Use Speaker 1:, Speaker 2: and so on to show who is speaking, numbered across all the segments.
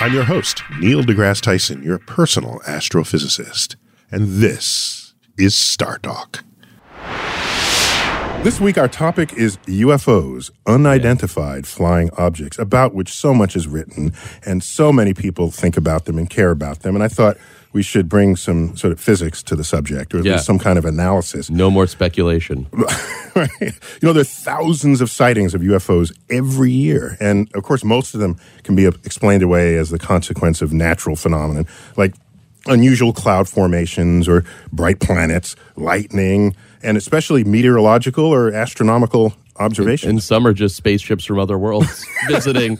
Speaker 1: I'm your host, Neil deGrasse Tyson, your personal astrophysicist, and this is Star Talk. This week, our topic is UFOs, unidentified flying objects, about which so much is written and so many people think about them and care about them. And I thought we should bring some sort of physics to the subject or at
Speaker 2: Yeah.
Speaker 1: least some kind of analysis.
Speaker 2: No more speculation.
Speaker 1: right? You know, there are thousands of sightings of UFOs every year. And of course, most of them can be explained away as the consequence of natural phenomenon, like unusual cloud formations or bright planets, lightning, and especially meteorological or astronomical observations.
Speaker 2: And some are just spaceships from other worlds visiting,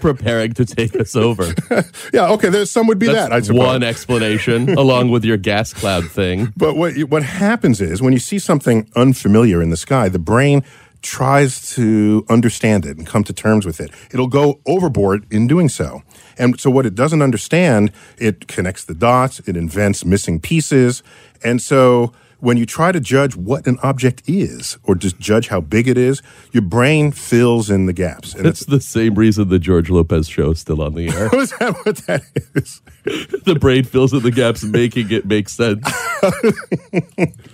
Speaker 2: preparing to take us over.
Speaker 1: yeah, okay, there's some would be
Speaker 2: That's
Speaker 1: that, I suppose.
Speaker 2: one explanation, along with your gas cloud thing.
Speaker 1: But what what happens is when you see something unfamiliar in the sky, the brain tries to understand it and come to terms with it. It'll go overboard in doing so. And so what it doesn't understand, it connects the dots, it invents missing pieces. And so when you try to judge what an object is or just judge how big it is, your brain fills in the gaps. And
Speaker 2: It's the same reason the George Lopez show is still on the air.
Speaker 1: is that what that is?
Speaker 2: the brain fills in the gaps, making it make sense.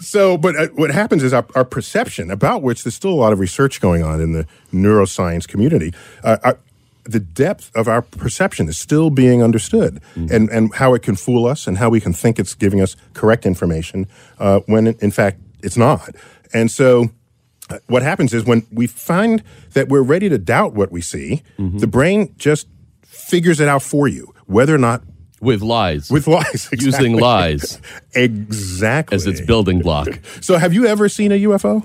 Speaker 1: So, but uh, what happens is our, our perception, about which there's still a lot of research going on in the neuroscience community, uh, our, the depth of our perception is still being understood, and and how it can fool us, and how we can think it's giving us correct information uh, when in fact it's not. And so, uh, what happens is when we find that we're ready to doubt what we see, the brain just figures it out for you, whether or not
Speaker 2: With lies.
Speaker 1: with lies,
Speaker 2: Using lies
Speaker 1: exactly
Speaker 2: as its building block.
Speaker 1: so, have you ever seen a UFO?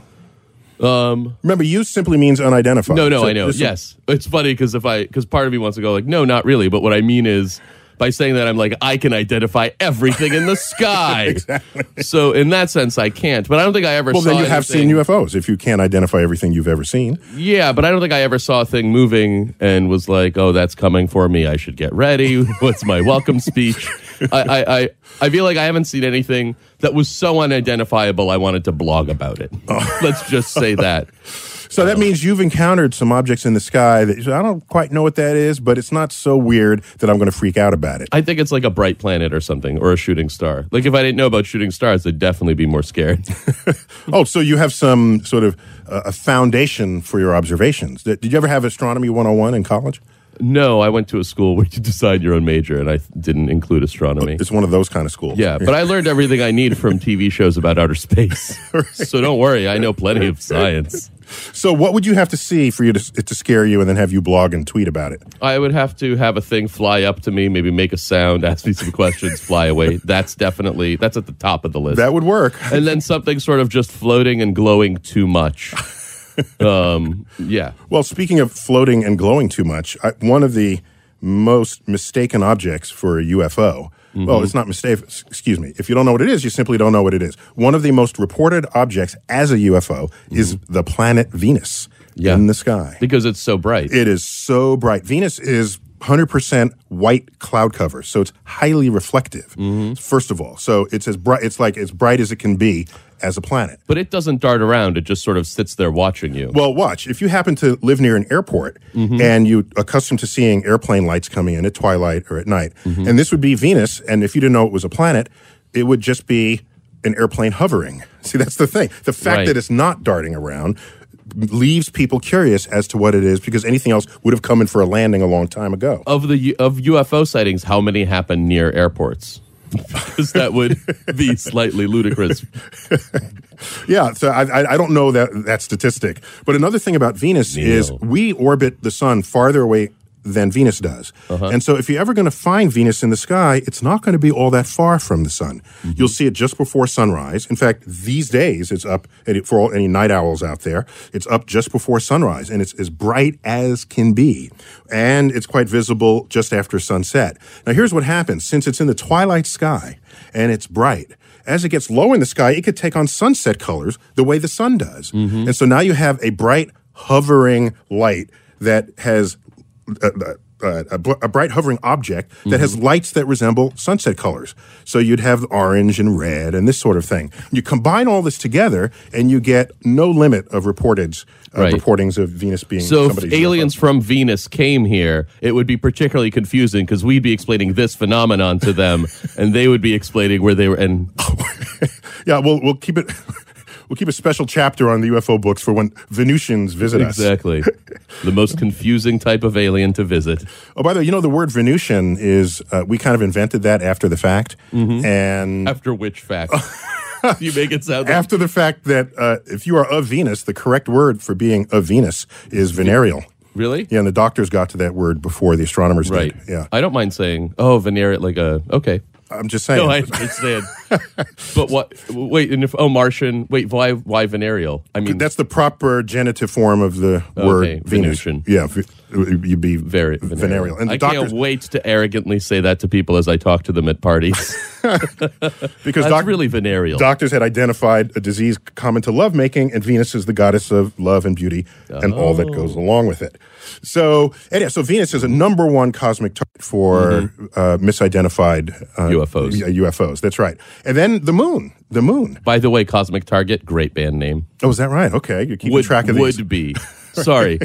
Speaker 1: Um, Remember, U simply means unidentified.
Speaker 2: No, no,
Speaker 1: So
Speaker 2: I know. Yes, it's funny because if I because part of me wants to go like, no, not really. But what I mean is, by saying that, I'm like, I can identify everything in the sky.
Speaker 1: Exactly.
Speaker 2: So in that sense, I can't. But I don't think I ever.
Speaker 1: Well,
Speaker 2: saw
Speaker 1: then you have seen UFOs if you can't identify everything you've ever seen.
Speaker 2: Yeah, but I don't think I ever saw a thing moving and was like, "Oh, that's coming for me. I should get ready." What's my welcome speech? I, I, I, I feel like I haven't seen anything that was so unidentifiable. I wanted to blog about it.
Speaker 1: Oh.
Speaker 2: Let's just say that.
Speaker 1: So that means you've encountered some objects in the sky that I don't quite know what that is, but it's not so weird that I'm going to freak out about it.
Speaker 2: I think it's like a bright planet or something, or a shooting star. Like if I didn't know about shooting stars, I'd definitely be more scared.
Speaker 1: oh, so you have some sort of uh, a foundation for your observations. Did did you ever have astronomy 101 in college?
Speaker 2: no, I went to a school where you decide your own major, and I didn't include astronomy.
Speaker 1: It's one of those kind of schools.
Speaker 2: Yeah, but I learned everything I need from TV shows about outer space. So don't worry, I know plenty of science.
Speaker 1: So what would you have to see for you to, to scare you and then have you blog and tweet about it?
Speaker 2: I would have to have a thing fly up to me, maybe make a sound, ask me some questions, fly away. That's definitely that's at the top of the list.
Speaker 1: That would work.
Speaker 2: and then something sort of just floating and glowing too much. Um, yeah.
Speaker 1: Well, speaking of floating and glowing too much, I, one of the most mistaken objects for a UFO. Mm-hmm. Well, it's not mistake. Excuse me. If you don't know what it is, you simply don't know what it is. One of the most reported objects as a UFO mm-hmm. is the planet Venus.
Speaker 2: Yeah.
Speaker 1: in the sky.
Speaker 2: because it's so bright.
Speaker 1: It is so bright. Venus is 100% white cloud cover, so it's highly reflective.
Speaker 2: Mm-hmm.
Speaker 1: First of all, so it's as bright. It's like as bright as it can be as a planet.
Speaker 2: but it doesn't dart around. It just sort of sits there watching you.
Speaker 1: Well, watch. If you happen to live near an airport
Speaker 2: Mm-hmm.
Speaker 1: and you're accustomed to seeing airplane lights coming in at twilight or at night,
Speaker 2: Mm-hmm.
Speaker 1: and this would be Venus, and if you didn't know it was a planet, it would just be an airplane hovering. See, that's the thing. The fact
Speaker 2: Right.
Speaker 1: that it's not darting around leaves people curious as to what it is because anything else would have come in for a landing a long time ago.
Speaker 2: of the of UFO sightings, how many happen near airports? Because that would be slightly ludicrous.
Speaker 1: Yeah, so I, I, I don't know that that statistic. But another thing about Venus is we orbit the sun farther away than Venus does.
Speaker 2: Uh-huh.
Speaker 1: And so if you're ever going to find Venus in the sky, it's not going to be all that far from the sun.
Speaker 2: Mm-hmm.
Speaker 1: You'll see it just before sunrise. In fact, these days it's up for all, any night owls out there. It's up just before sunrise and it's as bright as can be. And it's quite visible just after sunset. Now here's what happens. Since it's in the twilight sky and it's bright, as it gets low in the sky, it could take on sunset colors the way the sun does. And so now you have a bright, hovering light that has uh, a, a bright hovering object that has lights that resemble sunset colors. So you'd have orange and red and this sort of thing. You combine all this together, and you get no limit of reported uh,
Speaker 2: Right.
Speaker 1: reportings of Venus being
Speaker 2: So if aliens from Venus came here, it would be particularly confusing because we'd be explaining this phenomenon to them, and they would be explaining where they were. And
Speaker 1: Yeah, we'll we'll keep it. We'll keep a special chapter on the UFO books for when Venusians visit us.
Speaker 2: exactly the most confusing type of alien to visit.
Speaker 1: Oh, by the way, you know the word Venusian is uh, we kind of invented that after the fact,
Speaker 2: Mm-hmm.
Speaker 1: and
Speaker 2: After which fact? you make it sound like
Speaker 1: after the fact that uh, if you are of Venus, the correct word for being of Venus is venereal.
Speaker 2: really
Speaker 1: Yeah, and the doctors got to that word before the astronomers
Speaker 2: right.
Speaker 1: did. Yeah,
Speaker 2: I don't mind saying, "Oh, venereal," like a okay.
Speaker 1: I'm just saying.
Speaker 2: No, I understand. but what? Wait, and if oh, Martian. Wait, why? Why venereal? I mean,
Speaker 1: That's the proper genitive form of the word
Speaker 2: Okay,
Speaker 1: Venus.
Speaker 2: Venusian.
Speaker 1: Yeah, you'd be
Speaker 2: very
Speaker 1: venereal.
Speaker 2: venereal.
Speaker 1: And
Speaker 2: I
Speaker 1: doctors,
Speaker 2: can't wait to arrogantly say that to people as I talk to them at parties.
Speaker 1: because
Speaker 2: That's
Speaker 1: doc-
Speaker 2: really venereal.
Speaker 1: doctors had identified a disease common to lovemaking, and Venus is the goddess of love and beauty and all that goes
Speaker 2: Oh.
Speaker 1: along with it. So, anyway, so Venus is a number one cosmic target for uh, misidentified uh,
Speaker 2: UFOs.
Speaker 1: yeah, UFOs. That's right. And then the moon. The moon.
Speaker 2: By the way, Cosmic Target, great band name.
Speaker 1: Oh, is that right? Okay, you're keeping
Speaker 2: Would,
Speaker 1: track of these.
Speaker 2: would be. Sorry.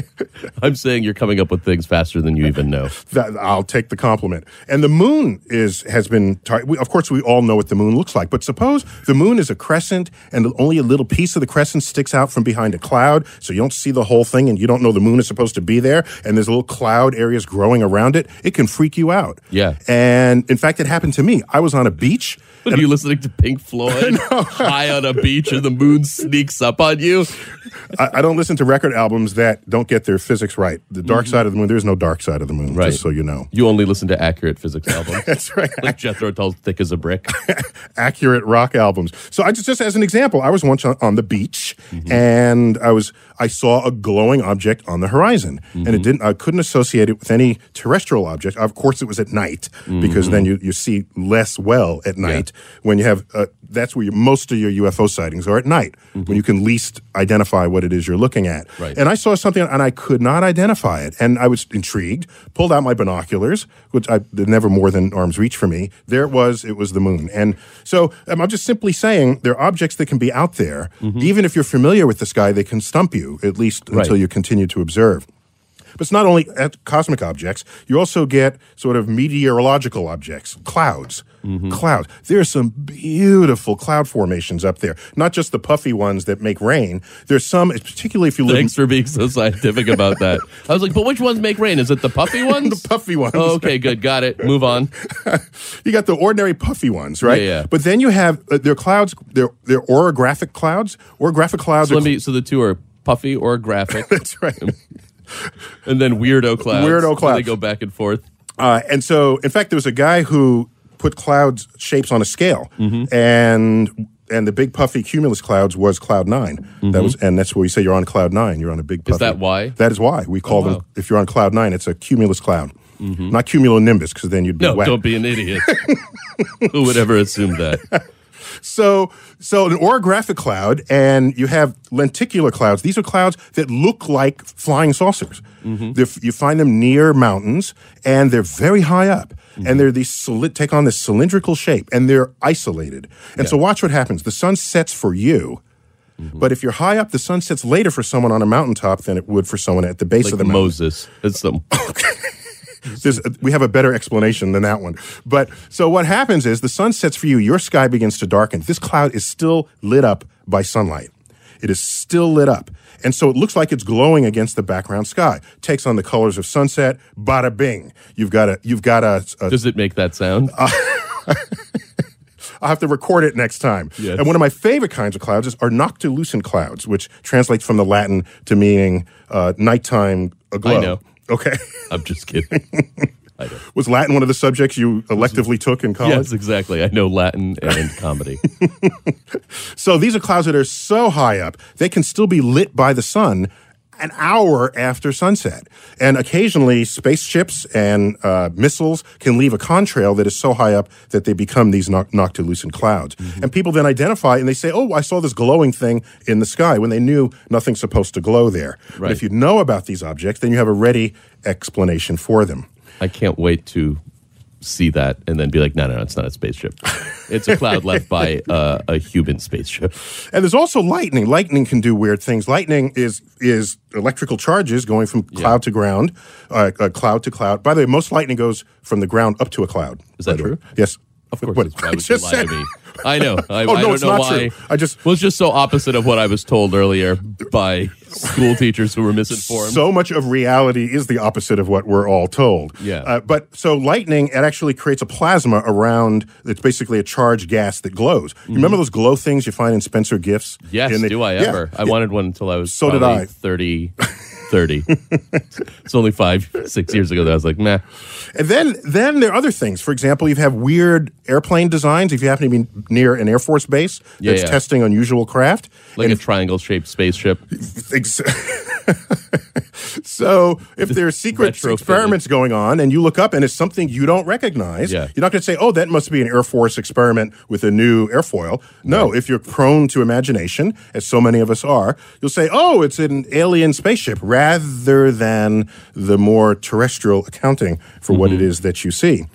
Speaker 2: I'm saying you're coming up with things faster than you even know.
Speaker 1: That, I'll take the compliment. And the moon is has been. We, of course, we all know what the moon looks like. But suppose the moon is a crescent, and only a little piece of the crescent sticks out from behind a cloud, so you don't see the whole thing, and you don't know the moon is supposed to be there. And there's little cloud areas growing around it. It can freak you out.
Speaker 2: Yeah.
Speaker 1: And in fact, it happened to me. I was on a beach.
Speaker 2: What, are you listening to Pink Floyd high on a beach and the moon sneaks up on you?
Speaker 1: I, I don't listen to record albums that don't get their physics right. The dark side of the moon. There's no dark side of the moon.
Speaker 2: Mm-hmm. Right.
Speaker 1: Just so you know.
Speaker 2: You only listen to accurate physics albums.
Speaker 1: That's right.
Speaker 2: like Jethro Tull's Thick as a Brick.
Speaker 1: accurate rock albums. So I just, just as an example, I was once on, on the beach
Speaker 2: Mm-hmm.
Speaker 1: and I was I saw a glowing object on the horizon, and
Speaker 2: Mm-hmm.
Speaker 1: it didn't. I couldn't associate it with any terrestrial object. Of course, it was at night because
Speaker 2: Mm-hmm.
Speaker 1: then you, you see less well at night when you have. Uh, that's where most of your UFO sightings are at night when you can least identify what it is you're looking at.
Speaker 2: Mm-hmm. Right.
Speaker 1: And I saw something and I could not identify it, and I was intrigued. Pulled out my binoculars, which I they're never more than arm's reach for me. There it was. It was the moon, and so um, I'm just simply saying there are objects that can be out there, even if you're familiar with the sky. They can stump you at least
Speaker 2: Right.
Speaker 1: until you continue to observe. But it's not only at cosmic objects. You also get sort of meteorological objects, clouds. Clouds. There's some beautiful cloud formations up there. Not just the puffy ones that make rain. There's some, particularly if you live in
Speaker 2: Thanks for being so scientific about that. I was like, but which ones make rain? Is it the puffy ones?
Speaker 1: the puffy ones.
Speaker 2: Oh, okay, good. Got it. Move on.
Speaker 1: you got the ordinary puffy ones, right?
Speaker 2: Yeah, yeah.
Speaker 1: But then you have uh, their clouds. They're they're orographic clouds. Orographic clouds.
Speaker 2: So me. So the two are puffy or graphic,
Speaker 1: that's right.
Speaker 2: and then weirdo clouds.
Speaker 1: Weirdo
Speaker 2: So They go back and forth.
Speaker 1: Uh, and so, in fact, there was a guy who put clouds shapes on a scale,
Speaker 2: Mm-hmm.
Speaker 1: and and the big puffy cumulus clouds was cloud 9 That was, and that's where you say you're on cloud nine. You're on a big. Puffy.
Speaker 2: Mm-hmm. that why?
Speaker 1: That is why we call
Speaker 2: Oh,
Speaker 1: them.
Speaker 2: wow. Mm-hmm.
Speaker 1: If you're on cloud nine, it's a cumulus cloud, not cumulonimbus, because then you'd be
Speaker 2: No,
Speaker 1: wet.
Speaker 2: don't be an idiot. Who would ever assume that?
Speaker 1: so, so an orographic cloud, and you have lenticular clouds. These are clouds that look like flying saucers. Mm-hmm. They're- You find them near mountains, and they're very high up, and mm-hmm. they're these take on this cylindrical shape, and they're isolated. And so, watch what happens. The sun sets for you. Mm-hmm. But if you're high up, the sun sets later for someone on a mountaintop than it would for someone at the base
Speaker 2: Like
Speaker 1: of the mountain.
Speaker 2: Moses. It's the
Speaker 1: There's, we have a better explanation than that one. But so what happens is the sun sets for you, your sky begins to darken. This cloud is still lit up by sunlight. It is still lit up. And so it looks like it's glowing against the background sky. Takes on the colors of sunset, bada bing. You've got a you've got a, a
Speaker 2: Does it make that sound?
Speaker 1: I'll have to record it next time.
Speaker 2: Yes.
Speaker 1: And one of my favorite kinds of clouds is, are noctilucent clouds, which translates from the Latin to meaning uh, nighttime aglow. Okay.
Speaker 2: I'm just kidding.
Speaker 1: Was Latin one of the subjects you electively took in college?
Speaker 2: Yes, exactly. I know Latin and comedy.
Speaker 1: So these are clouds that are so high up, they can still be lit by the sun an hour after sunset. And occasionally, spaceships and uh, missiles can leave a contrail that is so high up that they become these noc- noctilucent clouds. And people then identify and they say, Oh, I saw this glowing thing in the sky when they knew nothing's supposed to glow there. But if you know about these objects, then you have a ready explanation for them.
Speaker 2: I can't wait to see that and then be like, no, no, no, it's not a spaceship. It's a cloud left by uh, a human spaceship.
Speaker 1: And there's also lightning. Lightning can do weird things. Lightning is is electrical charges going from cloud to ground, uh, uh, cloud to cloud. By the way, most lightning goes from the ground up to a cloud.
Speaker 2: Is that
Speaker 1: the way.
Speaker 2: true?
Speaker 1: Yes.
Speaker 2: Of course,
Speaker 1: What-
Speaker 2: it's- why
Speaker 1: I
Speaker 2: would you
Speaker 1: just
Speaker 2: lie
Speaker 1: said-
Speaker 2: to me? I know. I,
Speaker 1: Oh,
Speaker 2: I
Speaker 1: no,
Speaker 2: don't
Speaker 1: it's
Speaker 2: know
Speaker 1: not
Speaker 2: why.
Speaker 1: true. I just-
Speaker 2: was just so opposite of what I was told earlier by school teachers who were misinformed.
Speaker 1: So much of reality is the opposite of what we're all told.
Speaker 2: Yeah.
Speaker 1: Uh, but so lightning, it actually creates a plasma around. It's basically a charged gas that glows. You remember those glow things you find in Spencer Gifts?
Speaker 2: Mm-hmm. yes,
Speaker 1: In the-
Speaker 2: do I
Speaker 1: Yeah.
Speaker 2: ever? I wanted one until I was
Speaker 1: So did I.
Speaker 2: 30. 30. it's only five, six years ago that I was like, nah.
Speaker 1: And then, then there are other things. For example, you have weird airplane designs. If you happen to be near an Air Force base that's
Speaker 2: yeah.
Speaker 1: testing unusual craft,
Speaker 2: Like a triangle shaped spaceship.
Speaker 1: Ex- so if there's secret experiments going on and you look up and it's something you don't recognize,
Speaker 2: Yeah.
Speaker 1: you're not going to say, oh, that must be an Air Force experiment with a new airfoil. No, if you're prone to imagination, as so many of us are, you'll say, oh, it's an alien spaceship rather than the more terrestrial accounting for what it
Speaker 2: Mm-hmm.
Speaker 1: is that you see.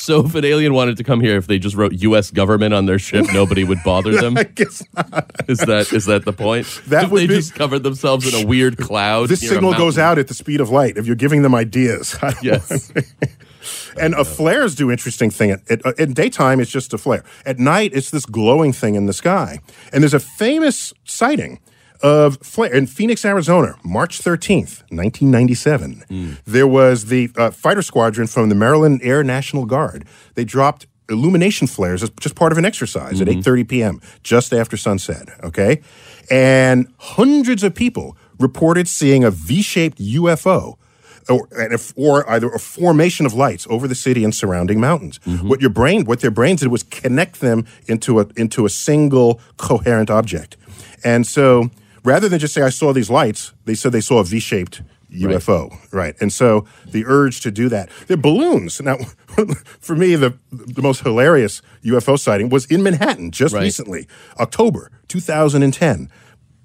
Speaker 2: So if an alien wanted to come here, if they just wrote U.S. government on their ship, nobody would bother them.
Speaker 1: I guess not.
Speaker 2: Is that is that the point?
Speaker 1: That
Speaker 2: if
Speaker 1: would
Speaker 2: they
Speaker 1: be-
Speaker 2: just covered themselves in a weird cloud.
Speaker 1: This signal goes out at the speed of light if you're giving them ideas.
Speaker 2: Yes.
Speaker 1: And uh, flares do interesting thing. At, at, uh, in daytime, it's just a flare. At night, it's this glowing thing in the sky. And there's a famous sighting of flare in Phoenix, Arizona, March 13th, 1997. Hmm. There was the uh, fighter squadron from the Maryland Air National Guard. They dropped illumination flares as just part of an exercise at mm-hmm. 8:30 p.m. just after sunset, okay? And hundreds of people reported seeing a V-shaped UFO or, or either a formation of lights over the city and surrounding mountains. Mm-hmm. What your brain, what their brains did was connect them into a into a single coherent object. And so, rather than just say I saw these lights, they said they saw a V-shaped UFO, right? And so the urge to do that. They're balloons. Now, for me, the the most hilarious UFO sighting was in Manhattan just
Speaker 2: Right.
Speaker 1: recently, October 2010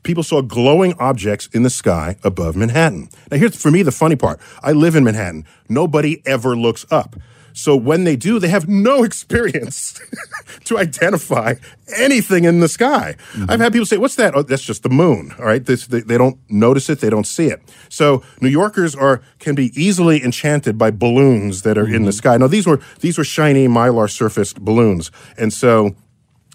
Speaker 1: people saw glowing objects in the sky above Manhattan. Now, here's for me the funny part I live in Manhattan. Nobody ever looks up. So when they do, they have no experience to identify anything in the sky. I've had people say, "What's that?" Oh, that's just the moon. All right, this, they, they don't notice it, they don't see it. So New Yorkers are can be easily enchanted by balloons that are in the sky. Now these were these were shiny mylar surfaced balloons, and so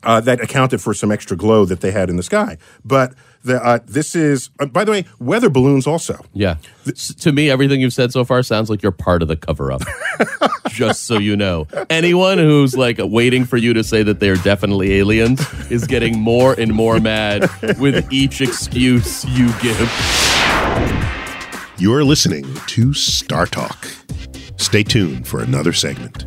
Speaker 1: uh, that accounted for some extra glow that they had in the sky. But the, uh, this is, uh, by the way, weather balloons also.
Speaker 2: Yeah. S- to me, everything you've said so far sounds like you're part of the cover up. Just so you know. Anyone who's like waiting for you to say that they're definitely aliens is getting more and more mad with each excuse you give.
Speaker 3: You're listening to Star Talk. Stay tuned for another segment.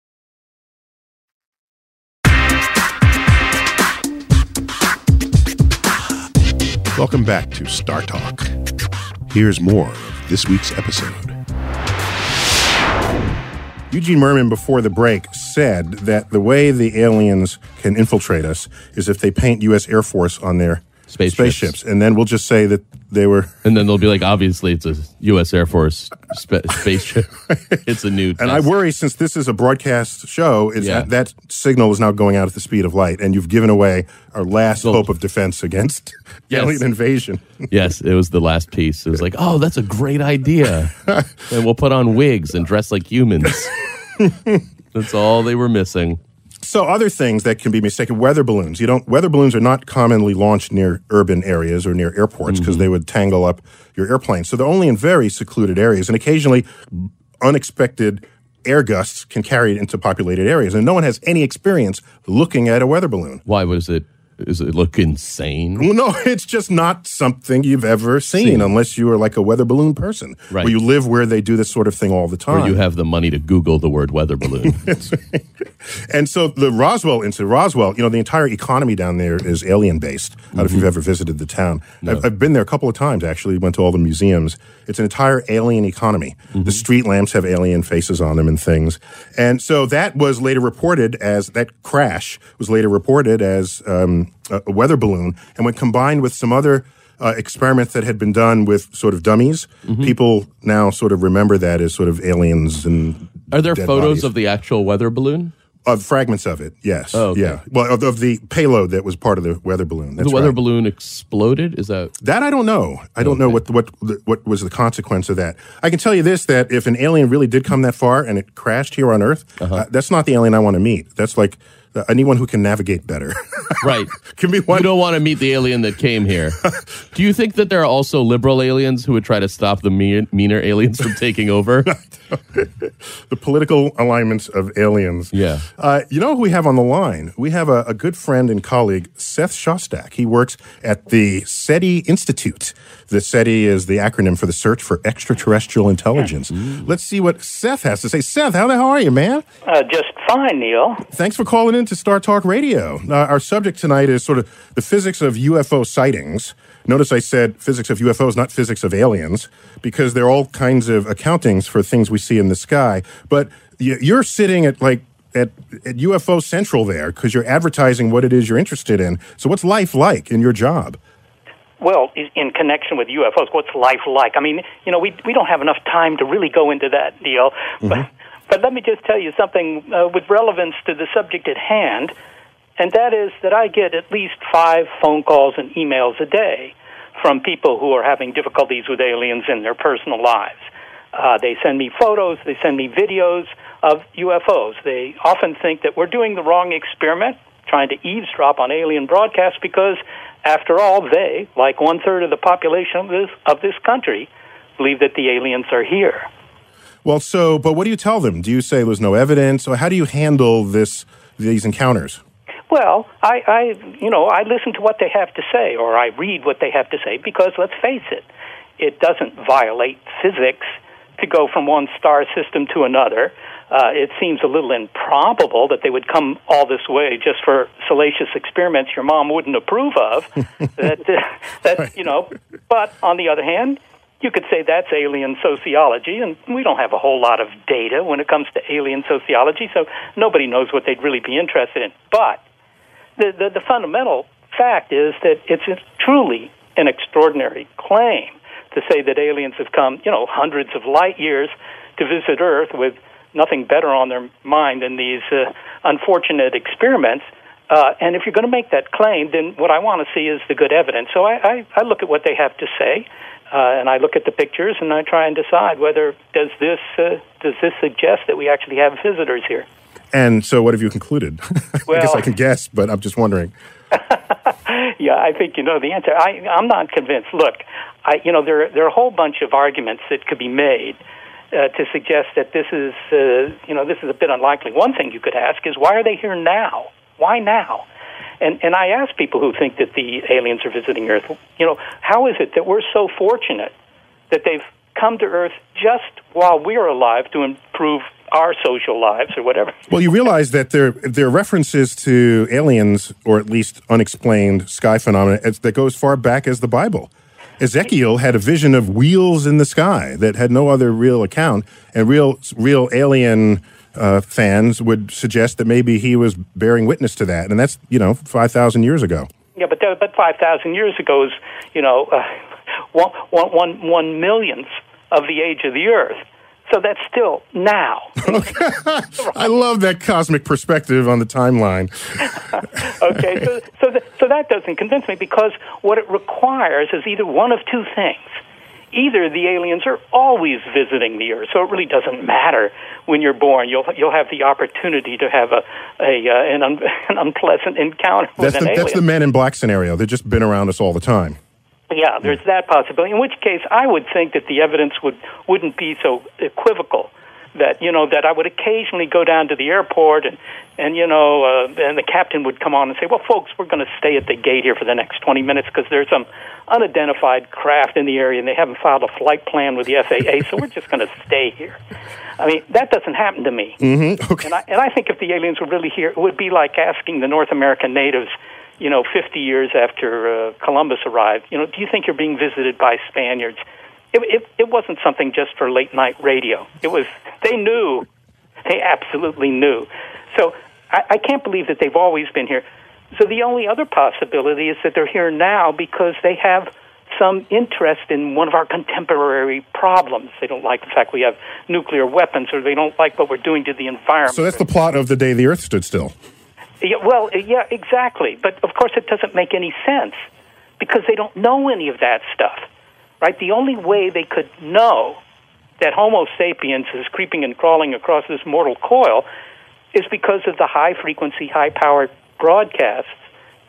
Speaker 3: Welcome back to Star Talk. Here's more of this week's episode.
Speaker 1: Eugene Mirman, before the break, said that the way the aliens can infiltrate us is if they paint U.S. Air Force on their
Speaker 2: Spaceships.
Speaker 1: spaceships. And then we'll just say that they were.
Speaker 2: And then they'll be like, obviously, it's a U.S. Air Force spa- spaceship. it's a new.
Speaker 1: And I worry, since this is a broadcast show, is
Speaker 2: Yeah.
Speaker 1: that that signal is now going out at the speed of light, and you've given away our last
Speaker 2: So-
Speaker 1: hope of defense against
Speaker 2: Yes.
Speaker 1: alien invasion.
Speaker 2: Yes, it was the last piece. It was like, oh, that's a great idea. and we'll put on wigs and dress like humans. that's all they were missing.
Speaker 1: So other things that can be mistaken, weather balloons. You don't weather balloons are not commonly launched near urban areas or near airports because mm-hmm. they would tangle up your airplane. So they're only in very secluded areas and occasionally unexpected air gusts can carry it into populated areas and no one has any experience looking at a weather balloon.
Speaker 2: Why was it? Does it look insane?
Speaker 1: Well, no, it's just not something you've ever seen,
Speaker 2: Seen.
Speaker 1: unless you are like a weather balloon person.
Speaker 2: Right.
Speaker 1: Where you live where they do this sort of thing all the time.
Speaker 2: Or you have the money to Google the word weather balloon.
Speaker 1: And so the Roswell incident, Roswell, you know, the entire economy down there is alien based. I don't know if
Speaker 2: Mm-hmm.
Speaker 1: you've ever visited the town. I've, I've been there a couple of times, actually, went to all the museums. It's an entire alien economy.
Speaker 2: Mm-hmm.
Speaker 1: The street lamps have alien faces on them and things. And so that was later reported as, that crash was later reported as um, a, weather balloon. And when combined with some other uh, experiments that had been done with sort of dummies,
Speaker 2: Mm-hmm.
Speaker 1: people now sort of remember that as sort of aliens and
Speaker 2: Are there photos
Speaker 1: bodies.
Speaker 2: of the actual weather balloon?
Speaker 1: Of fragments of it, yes.
Speaker 2: Oh, okay.
Speaker 1: Yeah. Well, of, of the payload that was part of the weather balloon. That's
Speaker 2: the weather
Speaker 1: right.
Speaker 2: balloon exploded? Is that
Speaker 1: That I don't know. I don't know what what what was the consequence of that. I can tell you this: that if an alien really did come that far and it crashed here on Earth,
Speaker 2: Uh-huh.
Speaker 1: uh, that's not the alien I want to meet. That's like anyone who can navigate better.
Speaker 2: right?
Speaker 1: Can be one-
Speaker 2: You don't want to meet the alien that came here. Do you think that there are also liberal aliens who would try to stop the mean, meaner aliens from taking over?
Speaker 1: the political alignments of aliens.
Speaker 2: Yeah.
Speaker 1: Uh, you know who we have on the line? We have a, a good friend and colleague, Seth Shostak. He works at the SETI Institute. The SETI is the acronym for the Search for Extraterrestrial Intelligence. Let's see what Seth has to say. Seth, how the hell are you, man?
Speaker 4: Uh, just fine, Neil.
Speaker 1: Thanks for calling in to Star Talk Radio. Uh, our subject tonight is sort of the physics of UFO sightings. Notice I said physics of UFOs, not physics of aliens, because there are all kinds of accountings for things we see in the sky. But you're sitting at like at, at UFO Central there because you're advertising what it is you're interested in. So what's life like in your job?
Speaker 4: Well, in connection with UFOs, what's life like? I mean, you know, we we don't have enough time to really go into that deal. But but let me just tell you something uh, with relevance to the subject at hand. and that is that I get at least five phone calls and emails a day from people who are having difficulties with aliens in their personal lives. Uh, they send me photos, they send me videos of UFOs. They often think that we're doing the wrong experiment, trying to eavesdrop on alien broadcasts, because after all, they, like one third of the population of this, of this country, believe that the aliens are here.
Speaker 1: Well, so, but what do you tell them? Do you say there's no evidence, or how do you handle this these encounters?
Speaker 4: Well, I, I, you know, I listen to what they have to say, or I read what they have to say, because let's face it, it doesn't violate physics to go from one star system to another. Uh, it seems a little improbable that they would come all this way just for salacious experiments your mom wouldn't approve of. that, uh, that you know. But on the other hand, you could say that's alien sociology, and we don't have a whole lot of data when it comes to alien sociology, so nobody knows what they'd really be interested in. But the, the, the fundamental fact is that it's truly an extraordinary claim to say that aliens have come, you know, hundreds of light years to visit Earth with nothing better on their mind than these uh, unfortunate experiments. Uh, and if you're going to make that claim, then what I want to see is the good evidence. So I, I, I look at what they have to say, uh, and I look at the pictures, and I try and decide whether does this uh, does this suggest that we actually have visitors here.
Speaker 1: And so, what have you concluded? Well, I guess I can guess, but I'm just wondering.
Speaker 4: yeah, I think you know the answer. I, I'm not convinced. Look, I, you know, there there are a whole bunch of arguments that could be made uh, to suggest that this is, uh, you know, this is a bit unlikely. One thing you could ask is why are they here now? Why now? And and I ask people who think that the aliens are visiting Earth, you know, how is it that we're so fortunate that they've come to Earth just while we're alive to improve our social lives or whatever.
Speaker 1: Well, you realize that there there are references to aliens or at least unexplained sky phenomena that goes far back as the Bible. Ezekiel had a vision of wheels in the sky that had no other real account, and real real alien uh, fans would suggest that maybe he was bearing witness to that, and that's you know five thousand years ago.
Speaker 4: Yeah, but but five thousand years ago is you know uh, one, one, one, one millionth of the age of the Earth. So that's still now.
Speaker 1: I love that cosmic perspective on the timeline.
Speaker 4: okay, so so, th- so that doesn't convince me because what it requires is either one of two things. Either the aliens are always visiting the Earth, so it really doesn't matter when you're born. You'll you'll have the opportunity to have a, a uh, an, un- an unpleasant encounter
Speaker 1: that's
Speaker 4: with
Speaker 1: the,
Speaker 4: an
Speaker 1: That's the Men in Black scenario. They've just been around us all the time.
Speaker 4: Yeah, there's that possibility. In which case, I would think that the evidence would wouldn't be so equivocal. That you know that I would occasionally go down to the airport and and you know uh, and the captain would come on and say, well, folks, we're going to stay at the gate here for the next 20 minutes because there's some unidentified craft in the area and they haven't filed a flight plan with the FAA, so we're just going to stay here. I mean, that doesn't happen to me.
Speaker 1: Mm-hmm. Okay.
Speaker 4: And I and I think if the aliens were really here, it would be like asking the North American natives you know, 50 years after uh, Columbus arrived, you know, do you think you're being visited by Spaniards? It, it, it wasn't something just for late night radio. It was, they knew. They absolutely knew. So I, I can't believe that they've always been here. So the only other possibility is that they're here now because they have some interest in one of our contemporary problems. They don't like the fact we have nuclear weapons, or they don't like what we're doing to the environment.
Speaker 1: So that's the plot of the day the Earth stood still.
Speaker 4: Yeah, well, yeah, exactly. But of course, it doesn't make any sense because they don't know any of that stuff, right? The only way they could know that Homo sapiens is creeping and crawling across this mortal coil is because of the high frequency, high powered broadcasts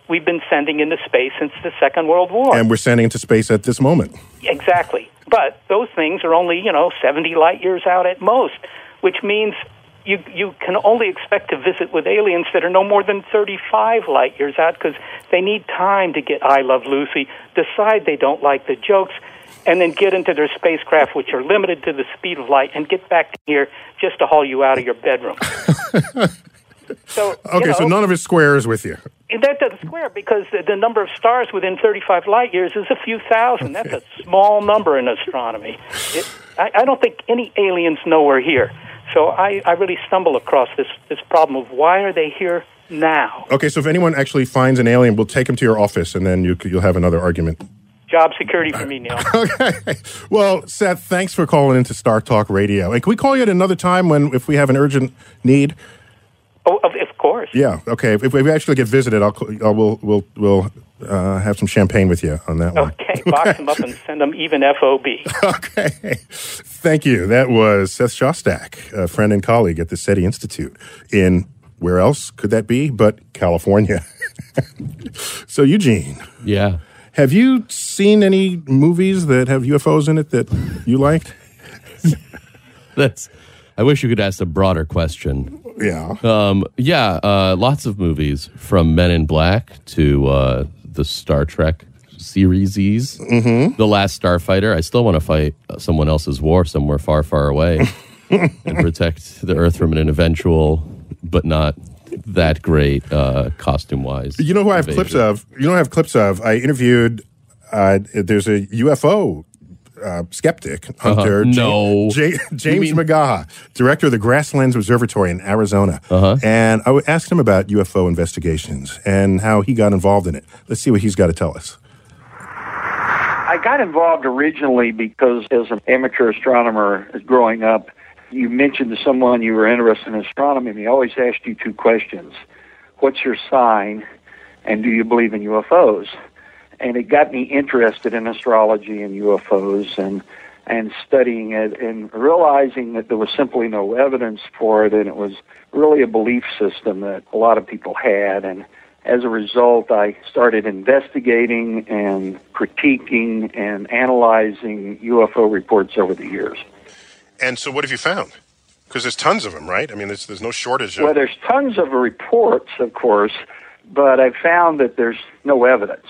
Speaker 4: we've been sending into space since the Second World War.
Speaker 1: And we're sending into space at this moment.
Speaker 4: Exactly. But those things are only, you know, 70 light years out at most, which means you you can only expect to visit with aliens that are no more than 35 light years out because they need time to get I Love Lucy, decide they don't like the jokes, and then get into their spacecraft, which are limited to the speed of light, and get back here just to haul you out of your bedroom. so
Speaker 1: okay,
Speaker 4: you know,
Speaker 1: so none of it squares with you.
Speaker 4: That doesn't square because the, the number of stars within 35 light years is a few thousand. That's a small number in astronomy. It, I, I don't think any aliens know we're here. So I, I really stumble across this, this problem of why are they here now?
Speaker 1: Okay, so if anyone actually finds an alien, we'll take him to your office, and then you, you'll have another argument.
Speaker 4: Job security for me, Neil.
Speaker 1: okay. Well, Seth, thanks for calling into Star Talk Radio. And can we call you at another time when if we have an urgent need?
Speaker 4: Oh, of, of course.
Speaker 1: Yeah. Okay. If, if we actually get visited, I'll, I'll we'll we'll we'll uh, have some champagne with you on that one.
Speaker 4: Okay, box them up and send them even FOB.
Speaker 1: okay. Thank you. That was Seth Shostak, a friend and colleague at the SETI Institute in where else could that be but California? so, Eugene,
Speaker 2: Yeah.
Speaker 1: Have you seen any movies that have UFOs in it that you liked?
Speaker 2: That's. I wish you could ask a broader question.
Speaker 1: Yeah.
Speaker 2: Um, yeah, uh, lots of movies from Men in Black to uh, the Star Trek series, mm-hmm. The Last Starfighter. I still want to fight someone else's war somewhere far, far away and protect the Earth from an eventual, but not that great uh, costume wise.
Speaker 1: You know who I have clips of? You know who I have clips of? I interviewed. Uh, there's a UFO uh, skeptic hunter,
Speaker 2: Uh-huh. No.
Speaker 1: J- James
Speaker 2: mean-
Speaker 1: McGaha, director of the Grasslands Observatory in Arizona,
Speaker 2: Uh-huh.
Speaker 1: and I asked him about UFO investigations and how he got involved in it. Let's see what he's got to tell us.
Speaker 5: I got involved originally because as an amateur astronomer growing up, you mentioned to someone you were interested in astronomy, and he always asked you two questions. What's your sign? And do you believe in UFOs? And it got me interested in astrology and UFOs and and studying it and realizing that there was simply no evidence for it and it was really a belief system that a lot of people had and as a result I started investigating and critiquing and analyzing UFO reports over the years.
Speaker 1: And so, what have you found? Because there's tons of them, right? I mean, there's, there's no shortage
Speaker 5: Well, there's tons of reports, of course, but I've found that there's no evidence.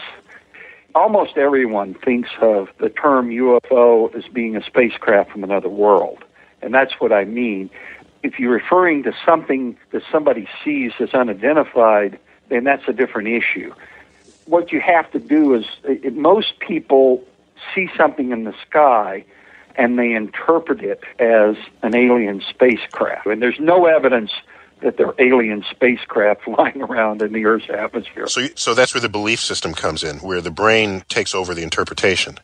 Speaker 5: Almost everyone thinks of the term UFO as being a spacecraft from another world. And that's what I mean. If you're referring to something that somebody sees as unidentified, then that's a different issue. What you have to do is, most people see something in the sky and they interpret it as an alien spacecraft. And there's no evidence that there are alien spacecraft flying around in the Earth's atmosphere.
Speaker 1: So, so that's where the belief system comes in, where the brain takes over the interpretation.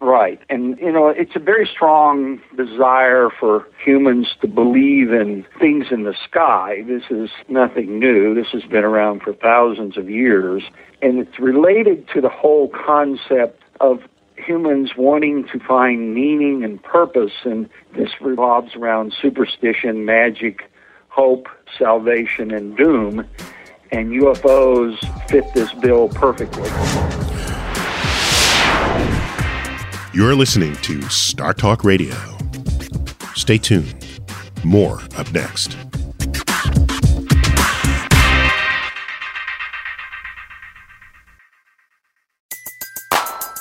Speaker 5: Right. And, you know, it's a very strong desire for humans to believe in things in the sky. This is nothing new. This has been around for thousands of years. And it's related to the whole concept of humans wanting to find meaning and purpose. And this revolves around superstition, magic, hope, salvation, and doom. And UFOs fit this bill perfectly.
Speaker 3: You're listening to Star Talk Radio. Stay tuned. More up next.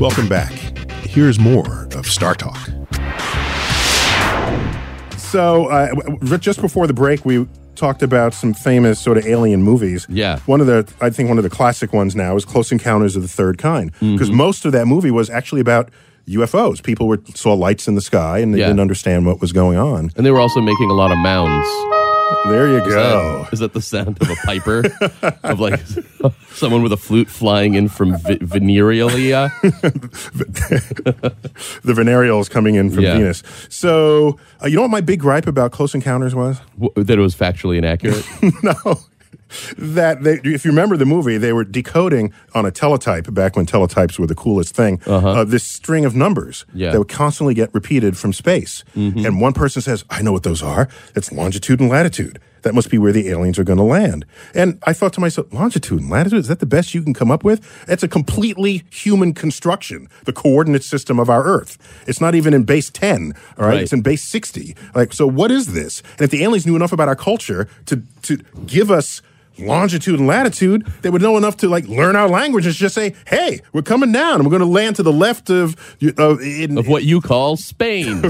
Speaker 3: Welcome back. Here's more of Star Talk.
Speaker 1: So, uh, just before the break, we talked about some famous sort of alien movies.
Speaker 2: Yeah.
Speaker 1: One of the, I think one of the classic ones now is Close Encounters of the Third Kind, because most of that movie was actually about UFOs. People were saw lights in the sky and they
Speaker 2: Yeah.
Speaker 1: didn't understand what was going on.
Speaker 2: And they were also making a lot of mounds.
Speaker 1: There you
Speaker 2: Is
Speaker 1: go.
Speaker 2: that, is that the sound of a piper? of like someone with a flute flying in from v- Veneralia?
Speaker 1: the venereal is coming in from
Speaker 2: Yeah.
Speaker 1: Venus. So, uh, you know what my big gripe about Close Encounters was?
Speaker 2: W- that it was factually inaccurate?
Speaker 1: no. That they, if you remember the movie, they were decoding on a teletype back when teletypes were the coolest thing. uh this string of numbers
Speaker 2: Uh-huh. Yeah. Mm-hmm.
Speaker 1: that would constantly get repeated from space. And one person says, "I know what those are. It's longitude and latitude. That must be where the aliens are going to land." And I thought to myself, "Longitude and latitude is that the best you can come up with? It's a completely human construction. The coordinate system of our Earth. It's not even in base ten. All right,
Speaker 2: Right.
Speaker 1: it's in base sixty. Like, so what is this? And if the aliens knew enough about our culture to to give us longitude and latitude, they would know enough to like learn our language and just say, "Hey, we're coming down, and we're going to land to the left of uh, in,
Speaker 2: of what you call Spain.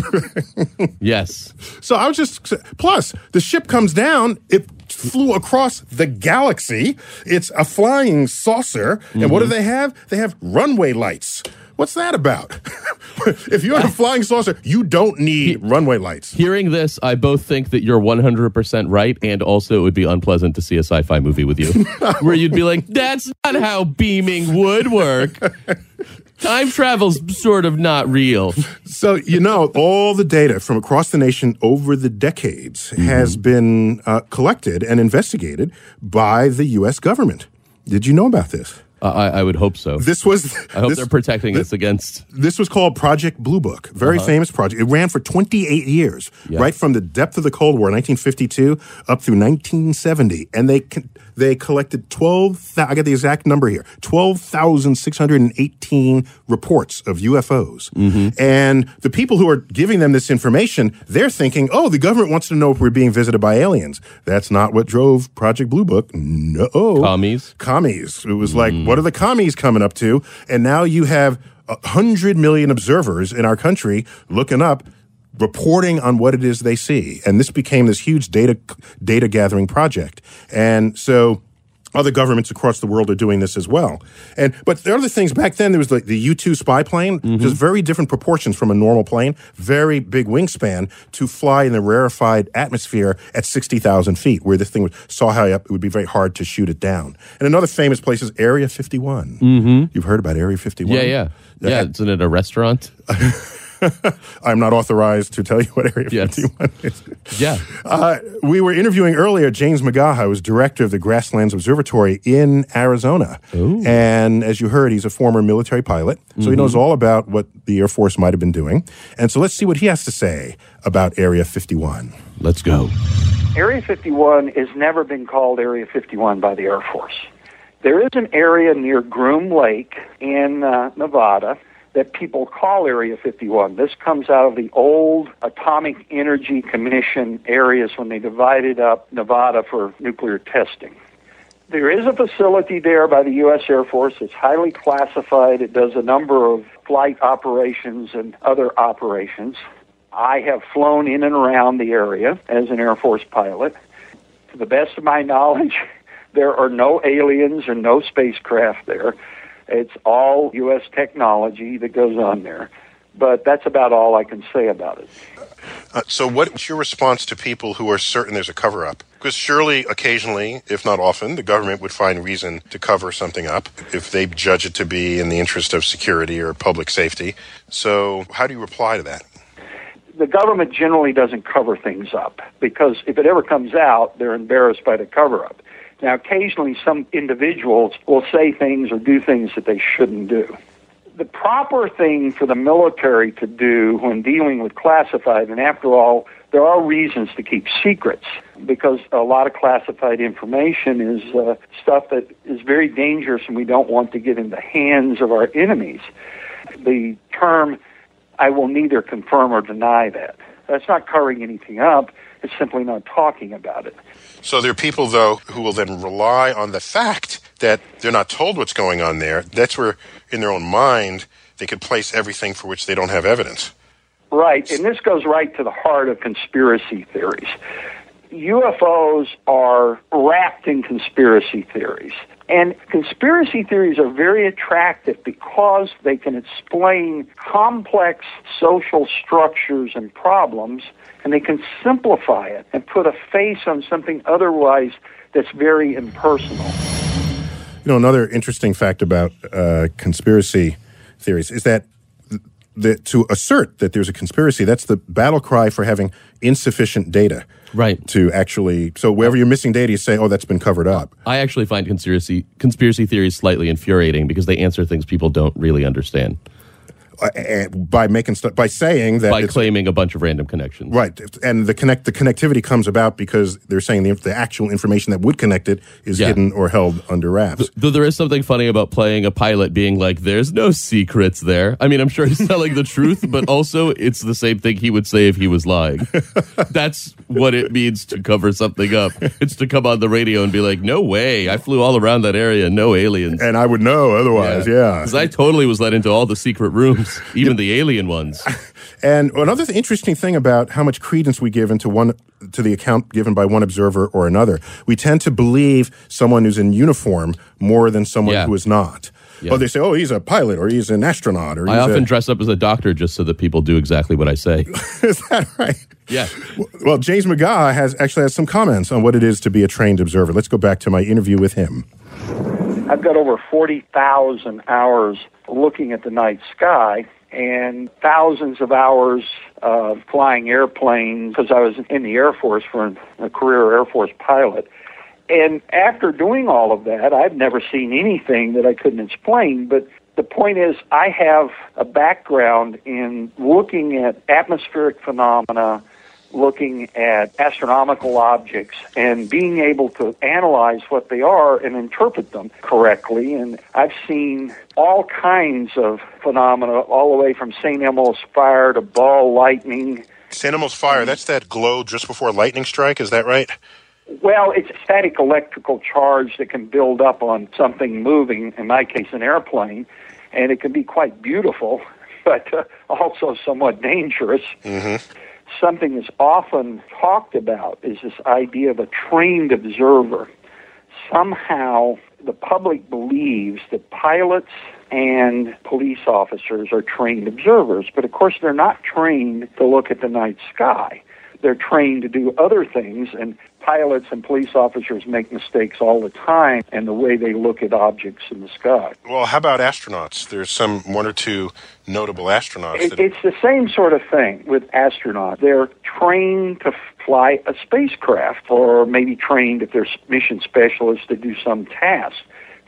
Speaker 2: yes.
Speaker 1: So I was just plus the ship comes down. It flew across the galaxy. It's a flying saucer, and what do
Speaker 2: Mm-hmm.
Speaker 1: they have? They have runway lights. What's that about? if you're a flying saucer, you don't need runway lights.
Speaker 2: Hearing this, I both think that you're 100% right, and also it would be unpleasant to see a sci fi movie with you, where you'd be like, that's not how beaming would work. Time travel's sort of not real.
Speaker 1: So, you know, all the data from across the nation over the decades has been uh, collected and investigated by the U.S. government. Did you know about this?
Speaker 2: Uh, I, I would hope so.
Speaker 1: This was.
Speaker 2: I hope
Speaker 1: this-
Speaker 2: they're protecting us against.
Speaker 1: This was called Project Blue Book, very
Speaker 2: Uh-huh.
Speaker 1: famous project. It ran for 28 years, right from the depth of the Cold War, 1952, up through 1970, and they con- they collected 12. thou- I got the exact number here: 12,618 reports of UFOs.
Speaker 2: Mm-hmm.
Speaker 1: And the people who are giving them this information, they're thinking, "Oh, the government wants to know if we're being visited by aliens." That's not what drove Project Blue Book. No,
Speaker 2: Commies?
Speaker 1: commies. It was like, what are the commies coming up to? And now you have a hundred million observers in our country looking up, reporting on what it is they see. And this became this huge data data gathering project. And so other governments across the world are doing this as well. And but there are other things back then. There was like the U two spy plane, just very different proportions from a normal plane, very big wingspan to fly in the rarefied atmosphere at sixty thousand feet, where this thing was so high up it would be very hard to shoot it down. And another famous place is Area fifty Mm-hmm. You've heard about Area fifty one?
Speaker 2: Yeah, yeah. Yeah, isn't it a restaurant?
Speaker 1: I'm not authorized to tell you what Area
Speaker 2: Yes.
Speaker 1: 51 is.
Speaker 2: Yeah.
Speaker 1: Uh, we were interviewing earlier James McGaha, who's director of the Grasslands Observatory in Arizona. And as you heard, he's a former military pilot, so he knows all about what the Air Force might have been doing. And so let's see what he has to say about Area 51.
Speaker 2: Let's go.
Speaker 5: Area 51 has never been called Area 51 by the Air Force. There is an area near Groom Lake in uh, Nevada that people call Area 51. This comes out of the old Atomic Energy Commission areas when they divided up Nevada for nuclear testing. There is a facility there by the U.S. Air Force. It's highly classified. It does a number of flight operations and other operations. I have flown in and around the area as an Air Force pilot. To the best of my knowledge, there are no aliens or no spacecraft there. It's all U.S. technology that goes on there. But that's about all I can say about it.
Speaker 1: Uh, so, what's your response to people who are certain there's a cover up? Because surely, occasionally, if not often, the government would find reason to cover something up if they judge it to be in the interest of security or public safety. So, how do you reply to that?
Speaker 5: the government generally doesn't cover things up because if it ever comes out, they're embarrassed by the cover up. Now, occasionally, some individuals will say things or do things that they shouldn't do. The proper thing for the military to do when dealing with classified, and after all, there are reasons to keep secrets because a lot of classified information is uh, stuff that is very dangerous and we don't want to get in the hands of our enemies. The term I will neither confirm or deny that. That's not covering anything up. It's simply not talking about it.
Speaker 1: So there are people, though, who will then rely on the fact that they're not told what's going on there. That's where, in their own mind, they could place everything for which they don't have evidence.
Speaker 5: Right, and this goes right to the heart of conspiracy theories. UFOs are wrapped in conspiracy theories. And conspiracy theories are very attractive because they can explain complex social structures and problems, and they can simplify it and put a face on something otherwise that's very impersonal.
Speaker 1: You know, another interesting fact about uh, conspiracy theories is that that to assert that there's a conspiracy, that's the battle cry for having insufficient data.
Speaker 2: Right.
Speaker 1: To actually, so wherever you're missing data, you say, oh, that's been covered up.
Speaker 2: I actually find conspiracy conspiracy theories slightly infuriating because they answer things people don't really understand.
Speaker 1: Uh, by making st- by saying that
Speaker 2: by claiming a bunch of random connections,
Speaker 1: right? And the connect the connectivity comes about because they're saying the, the actual information that would connect it is
Speaker 2: Yeah.
Speaker 1: hidden or held under wraps.
Speaker 2: Though there is something funny about playing a pilot being like, "There's no secrets there." I mean, I'm sure he's telling the truth, but also it's the same thing he would say if he was lying. That's what it means to cover something up. It's to come on the radio and be like, "No way! I flew all around that area. No aliens."
Speaker 1: And I would know otherwise. Yeah,
Speaker 2: because I totally was let into all the secret rooms, even the alien ones.
Speaker 1: And another th- interesting thing about how much credence we give into one to the account given by one observer or another, we tend to believe someone who's in uniform more than someone
Speaker 2: Yeah.
Speaker 1: who is not.
Speaker 2: Yeah.
Speaker 1: Oh, they say, oh, he's a pilot or he's an astronaut or
Speaker 2: I often
Speaker 1: a,
Speaker 2: dress up as a doctor just so that people do exactly what I say.
Speaker 1: is that right?
Speaker 2: Yeah.
Speaker 1: Well, James McGaha has actually has some comments on what it is to be a trained observer. Let's go back to my interview with him.
Speaker 5: I've got over 40,000 hours looking at the night sky and thousands of hours uh, flying airplanes because I was in the Air Force for a career Air Force pilot. And after doing all of that, I've never seen anything that I couldn't explain. But the point is, I have a background in looking at atmospheric phenomena, looking at astronomical objects, and being able to analyze what they are and interpret them correctly. And I've seen all kinds of phenomena, all the way from St. Elmo's fire to ball lightning.
Speaker 3: St. Elmo's fire, that's that glow just before a lightning strike, is that right?
Speaker 5: Well, it's static electrical charge that can build up on something moving, in my case, an airplane, and it can be quite beautiful, but uh, also somewhat dangerous. Something that's often talked about is this idea of a trained observer. Somehow, the public believes that pilots and police officers are trained observers, but of course, they're not trained to look at the night sky. They're trained to do other things, and pilots and police officers make mistakes all the time and the way they look at objects in the sky.
Speaker 3: Well, how about astronauts? There's some one or two notable astronauts
Speaker 5: It,
Speaker 3: that
Speaker 5: it's the same sort of thing with astronauts. They're trained to fly a spacecraft, or maybe trained if they're mission specialists to do some task.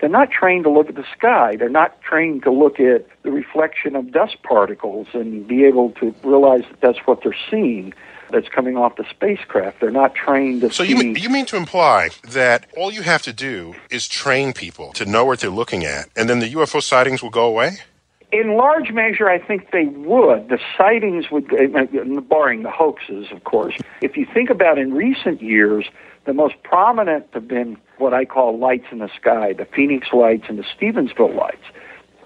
Speaker 5: They're not trained to look at the sky. They're not trained to look at the reflection of dust particles and be able to realize that that's what they're seeing that's coming off the spacecraft. They're not trained to
Speaker 3: So
Speaker 5: see.
Speaker 3: you mean, you mean to imply that all you have to do is train people to know what they're looking at, and then the UFO sightings will go away?
Speaker 5: In large measure, I think they would. The sightings would, uh, barring the hoaxes, of course. If you think about in recent years, the most prominent have been what I call lights in the sky, the Phoenix lights and the Stephenville lights.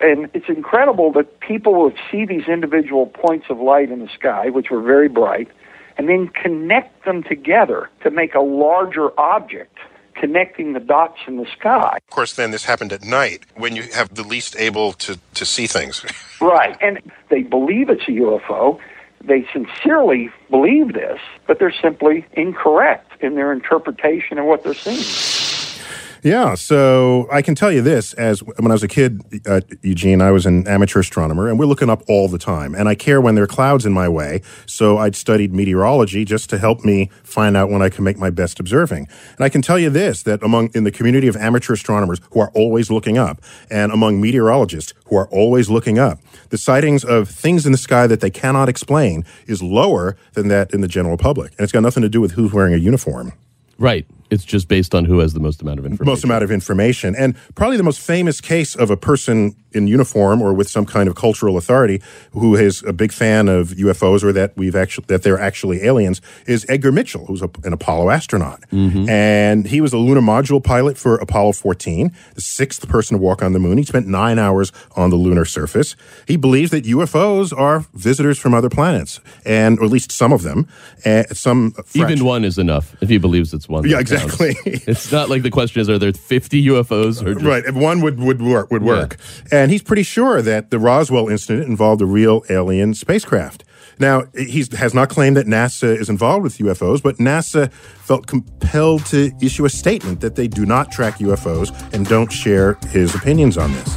Speaker 5: And it's incredible that people would see these individual points of light in the sky, which were very bright, and then connect them together to make a larger object, connecting the dots in the sky.
Speaker 3: Of course, then this happened at night when you have the least able to, to see things.
Speaker 5: Right. And they believe it's a UFO. They sincerely believe this, but they're simply incorrect in their interpretation of what they're seeing.
Speaker 1: Yeah, so I can tell you this: as when I was a kid, uh, Eugene, I was an amateur astronomer, and we're looking up all the time. And I care when there are clouds in my way, so I'd studied meteorology just to help me find out when I can make my best observing. And I can tell you this: that among in the community of amateur astronomers who are always looking up, and among meteorologists who are always looking up, the sightings of things in the sky that they cannot explain is lower than that in the general public, and it's got nothing to do with who's wearing a uniform.
Speaker 2: Right. It's just based on who has the most amount of information.
Speaker 1: most amount of information. And probably the most famous case of a person in uniform or with some kind of cultural authority who is a big fan of UFOs or that we've actually that they're actually aliens is Edgar Mitchell, who's a, an Apollo astronaut. Mm-hmm. And he was a lunar module pilot for Apollo 14, the sixth person to walk on the moon. He spent nine hours on the lunar surface. He believes that UFOs are visitors from other planets, and or at least some of them. And some
Speaker 2: Even one is enough if he believes it's one.
Speaker 1: Yeah,
Speaker 2: counts.
Speaker 1: Exactly.
Speaker 2: it's not like the question is, are there 50 UFOs or just,
Speaker 1: Right, one would would work would work, and he's pretty sure that the Roswell incident involved a real alien spacecraft. Now he has not claimed that NASA is involved with UFOs, but NASA felt compelled to issue a statement that they do not track UFOs and don't share his opinions on this.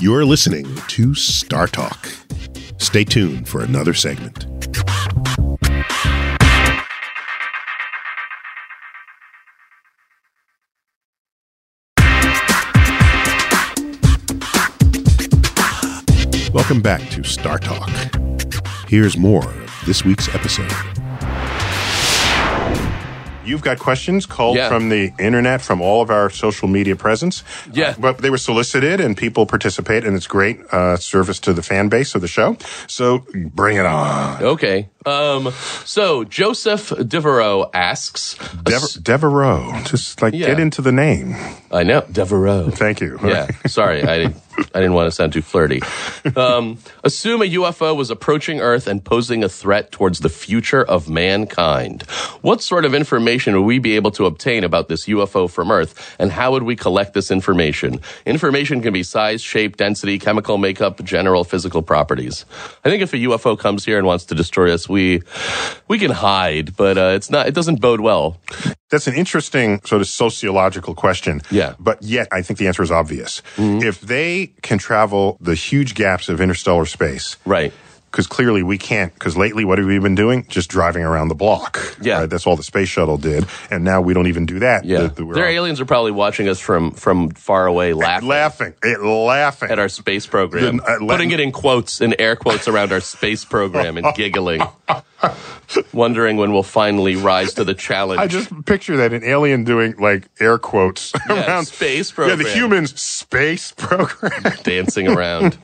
Speaker 3: You're listening to Star Talk. Stay tuned for another segment. Welcome back to Star Talk. Here's more of this week's episode.
Speaker 1: You've got questions called
Speaker 2: Yeah.
Speaker 1: from the internet, from all of our social media presence.
Speaker 2: Yeah.
Speaker 1: Uh, but they were solicited and people participate, and it's great uh, service to the fan base of the show. So bring it on.
Speaker 2: Okay. Um, so Joseph Devereaux asks,
Speaker 1: Dever- Devereaux. Just like
Speaker 2: Yeah.
Speaker 1: get into the name.
Speaker 2: I know Devereaux.
Speaker 1: Thank you.
Speaker 2: Yeah, sorry, I didn't, I didn't want to sound too flirty. Um, assume a UFO was approaching Earth and posing a threat towards the future of mankind. What sort of information would we be able to obtain about this UFO from Earth, and how would we collect this information? Information can be size, shape, density, chemical makeup, general physical properties. I think if a UFO comes here and wants to destroy us, we we can hide, but uh, it's not. It doesn't bode well.
Speaker 1: That's an interesting sort of sociological question.
Speaker 2: Yeah. Mm-hmm.
Speaker 1: But yet, I think the answer is obvious. If they can travel the huge gaps of interstellar space,
Speaker 2: Right.
Speaker 1: because clearly we can't. Because lately, what have we been doing? Just driving around the block.
Speaker 2: Yeah.
Speaker 1: Right? That's all the space shuttle did, and now we don't even do that.
Speaker 2: Yeah,
Speaker 1: The- the-
Speaker 2: their
Speaker 1: all-
Speaker 2: aliens are probably watching us from from far away, laughing.
Speaker 1: laughing, laughing
Speaker 2: at our space program,
Speaker 1: The- uh,
Speaker 2: putting it in quotes, in air quotes around our space program and giggling, wondering when we'll finally rise to the challenge.
Speaker 1: I just picture that an alien doing like air quotes
Speaker 2: Yeah,
Speaker 1: around
Speaker 2: space
Speaker 1: Yeah, the humans space program.
Speaker 2: dancing around.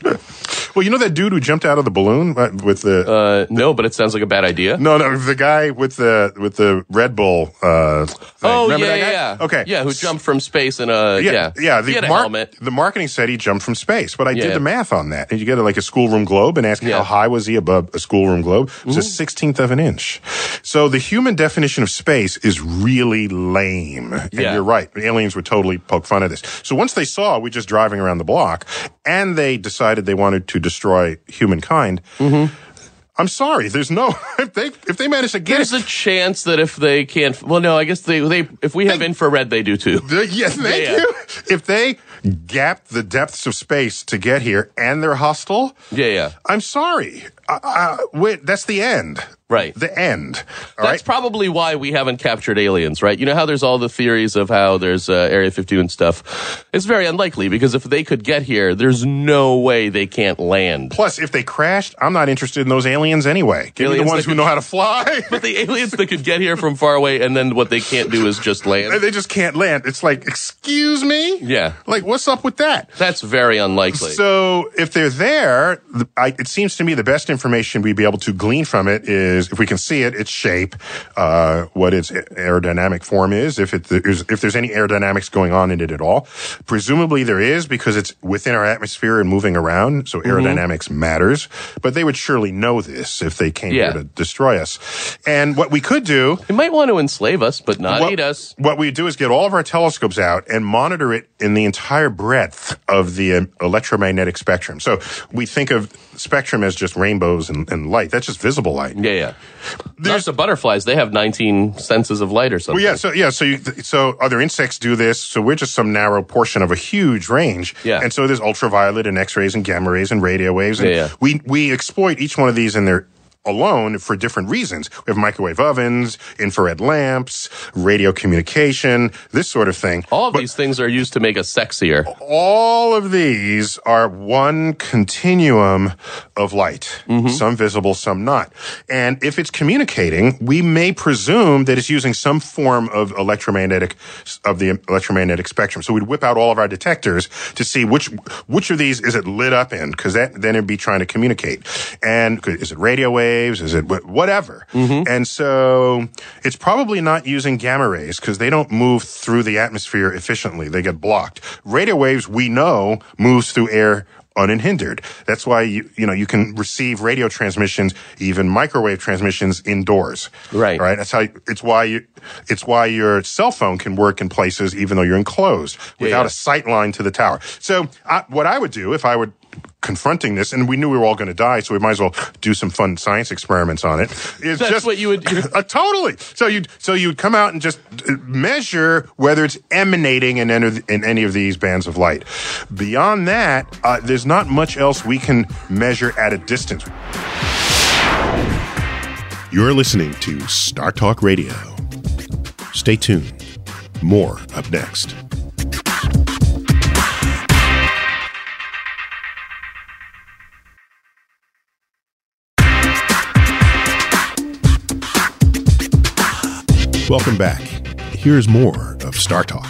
Speaker 1: well, you know that dude who jumped out of the balloon uh, with the
Speaker 2: Uh, no, but it sounds like a bad idea.
Speaker 1: No, no, the guy with the with the Red Bull. Uh, thing.
Speaker 2: Oh
Speaker 1: Remember
Speaker 2: yeah,
Speaker 1: that guy?
Speaker 2: yeah,
Speaker 1: Okay.
Speaker 2: yeah. Who jumped from space in a yeah,
Speaker 1: Yeah, yeah.
Speaker 2: he
Speaker 1: The,
Speaker 2: had a
Speaker 1: mar-
Speaker 2: helmet.
Speaker 1: the marketing said he jumped from space, but I
Speaker 2: Yeah.
Speaker 1: did the math on that. And you get like a schoolroom globe and ask
Speaker 2: Yeah.
Speaker 1: how high was he above a schoolroom globe? It was a sixteenth of an inch. So the human definition of space is really lame. And
Speaker 2: Yeah.
Speaker 1: you're right. Aliens would totally poke fun at this. So once they saw we're just driving around the block, and they decided they wanted to destroy humankind.
Speaker 2: Mm-hmm.
Speaker 1: I'm sorry. There's no if they if they manage to get
Speaker 2: There's
Speaker 1: it,
Speaker 2: a chance that if they can't, well, no, I guess they they if we have infrared, they do too.
Speaker 1: Yes, thank
Speaker 2: Yeah.
Speaker 1: you. If they gap the depths of space to get here and they're hostile,
Speaker 2: Yeah, yeah.
Speaker 1: I'm sorry. Uh, wait, that's the end.
Speaker 2: Right.
Speaker 1: The end. All
Speaker 2: That's
Speaker 1: right.
Speaker 2: probably why we haven't captured aliens, right? You know how there's all the theories of how there's uh, Area 51 stuff. It's very unlikely because if they could get here, there's no way they can't land.
Speaker 1: Plus, if they crashed, I'm not interested in those aliens anyway. Give me the ones who
Speaker 2: could-
Speaker 1: know how to fly.
Speaker 2: But the aliens that could get here from far away and then what they can't do is just land.
Speaker 1: they just can't land. It's like, excuse me?
Speaker 2: Yeah.
Speaker 1: Like, what's up with that?
Speaker 2: That's very unlikely.
Speaker 1: So if they're there, the, I, it seems to me the best information we'd be able to glean from it is if we can see it, its shape, uh, what its aerodynamic form is, if it is, if there's any aerodynamics going on in it at all. Presumably there is because it's within our atmosphere and moving around, so
Speaker 2: Mm-hmm.
Speaker 1: aerodynamics matters. But they would surely know this if they came
Speaker 2: Yeah.
Speaker 1: here to destroy us. And what we could do
Speaker 2: they might want to enslave us, but not
Speaker 1: what,
Speaker 2: eat us.
Speaker 1: What we do is get all of our telescopes out and monitor it in the entire breadth of the um, electromagnetic spectrum. So we think of spectrum as just rainbows and, and light. That's just visible light.
Speaker 2: Yeah, yeah. There's the butterflies. They have 19 senses of light or something.
Speaker 1: Well, yeah. So yeah. So you, so other insects do this. So we're just some narrow portion of a huge range.
Speaker 2: Yeah.
Speaker 1: And so there's ultraviolet and X-rays and gamma rays and radio waves. And
Speaker 2: Yeah, yeah.
Speaker 1: We we exploit each one of these in their alone for different reasons. We have microwave ovens, infrared lamps, radio communication, this sort of thing.
Speaker 2: All of these things are used to make us sexier.
Speaker 1: All of these are one continuum of light, mm-hmm. some visible, some not. And if it's communicating, we may presume that it's using some form of electromagnetic of the electromagnetic spectrum. So we'd whip out all of our detectors to see which which of these is it lit up in, because that then it'd be trying to communicate. And is it radio waves? Is it wh- whatever? Mm-hmm. And so it's probably not using gamma rays because they don't move through the atmosphere efficiently. They get blocked. Radio waves, we know, moves through air unhindered. That's why you you know you can receive radio transmissions, even microwave transmissions indoors.
Speaker 2: Right.
Speaker 1: Right. That's how. You, it's why you. It's why your cell phone can work in places even though you're enclosed without
Speaker 2: yeah.
Speaker 1: a sight line to the tower. So I, what I would do if I would confronting this, and we knew we were all going to die, so we might as well do some fun science experiments on it. Is
Speaker 2: That's
Speaker 1: just
Speaker 2: what you would do.
Speaker 1: uh, totally. So you so you'd come out and just uh, measure whether it's emanating in any, of- in any of these bands of light. Beyond that, uh, there's not much else we can measure at a distance.
Speaker 3: You're listening to Star Talk Radio. Stay tuned. More up next. Welcome back. Here's more of Star Talk.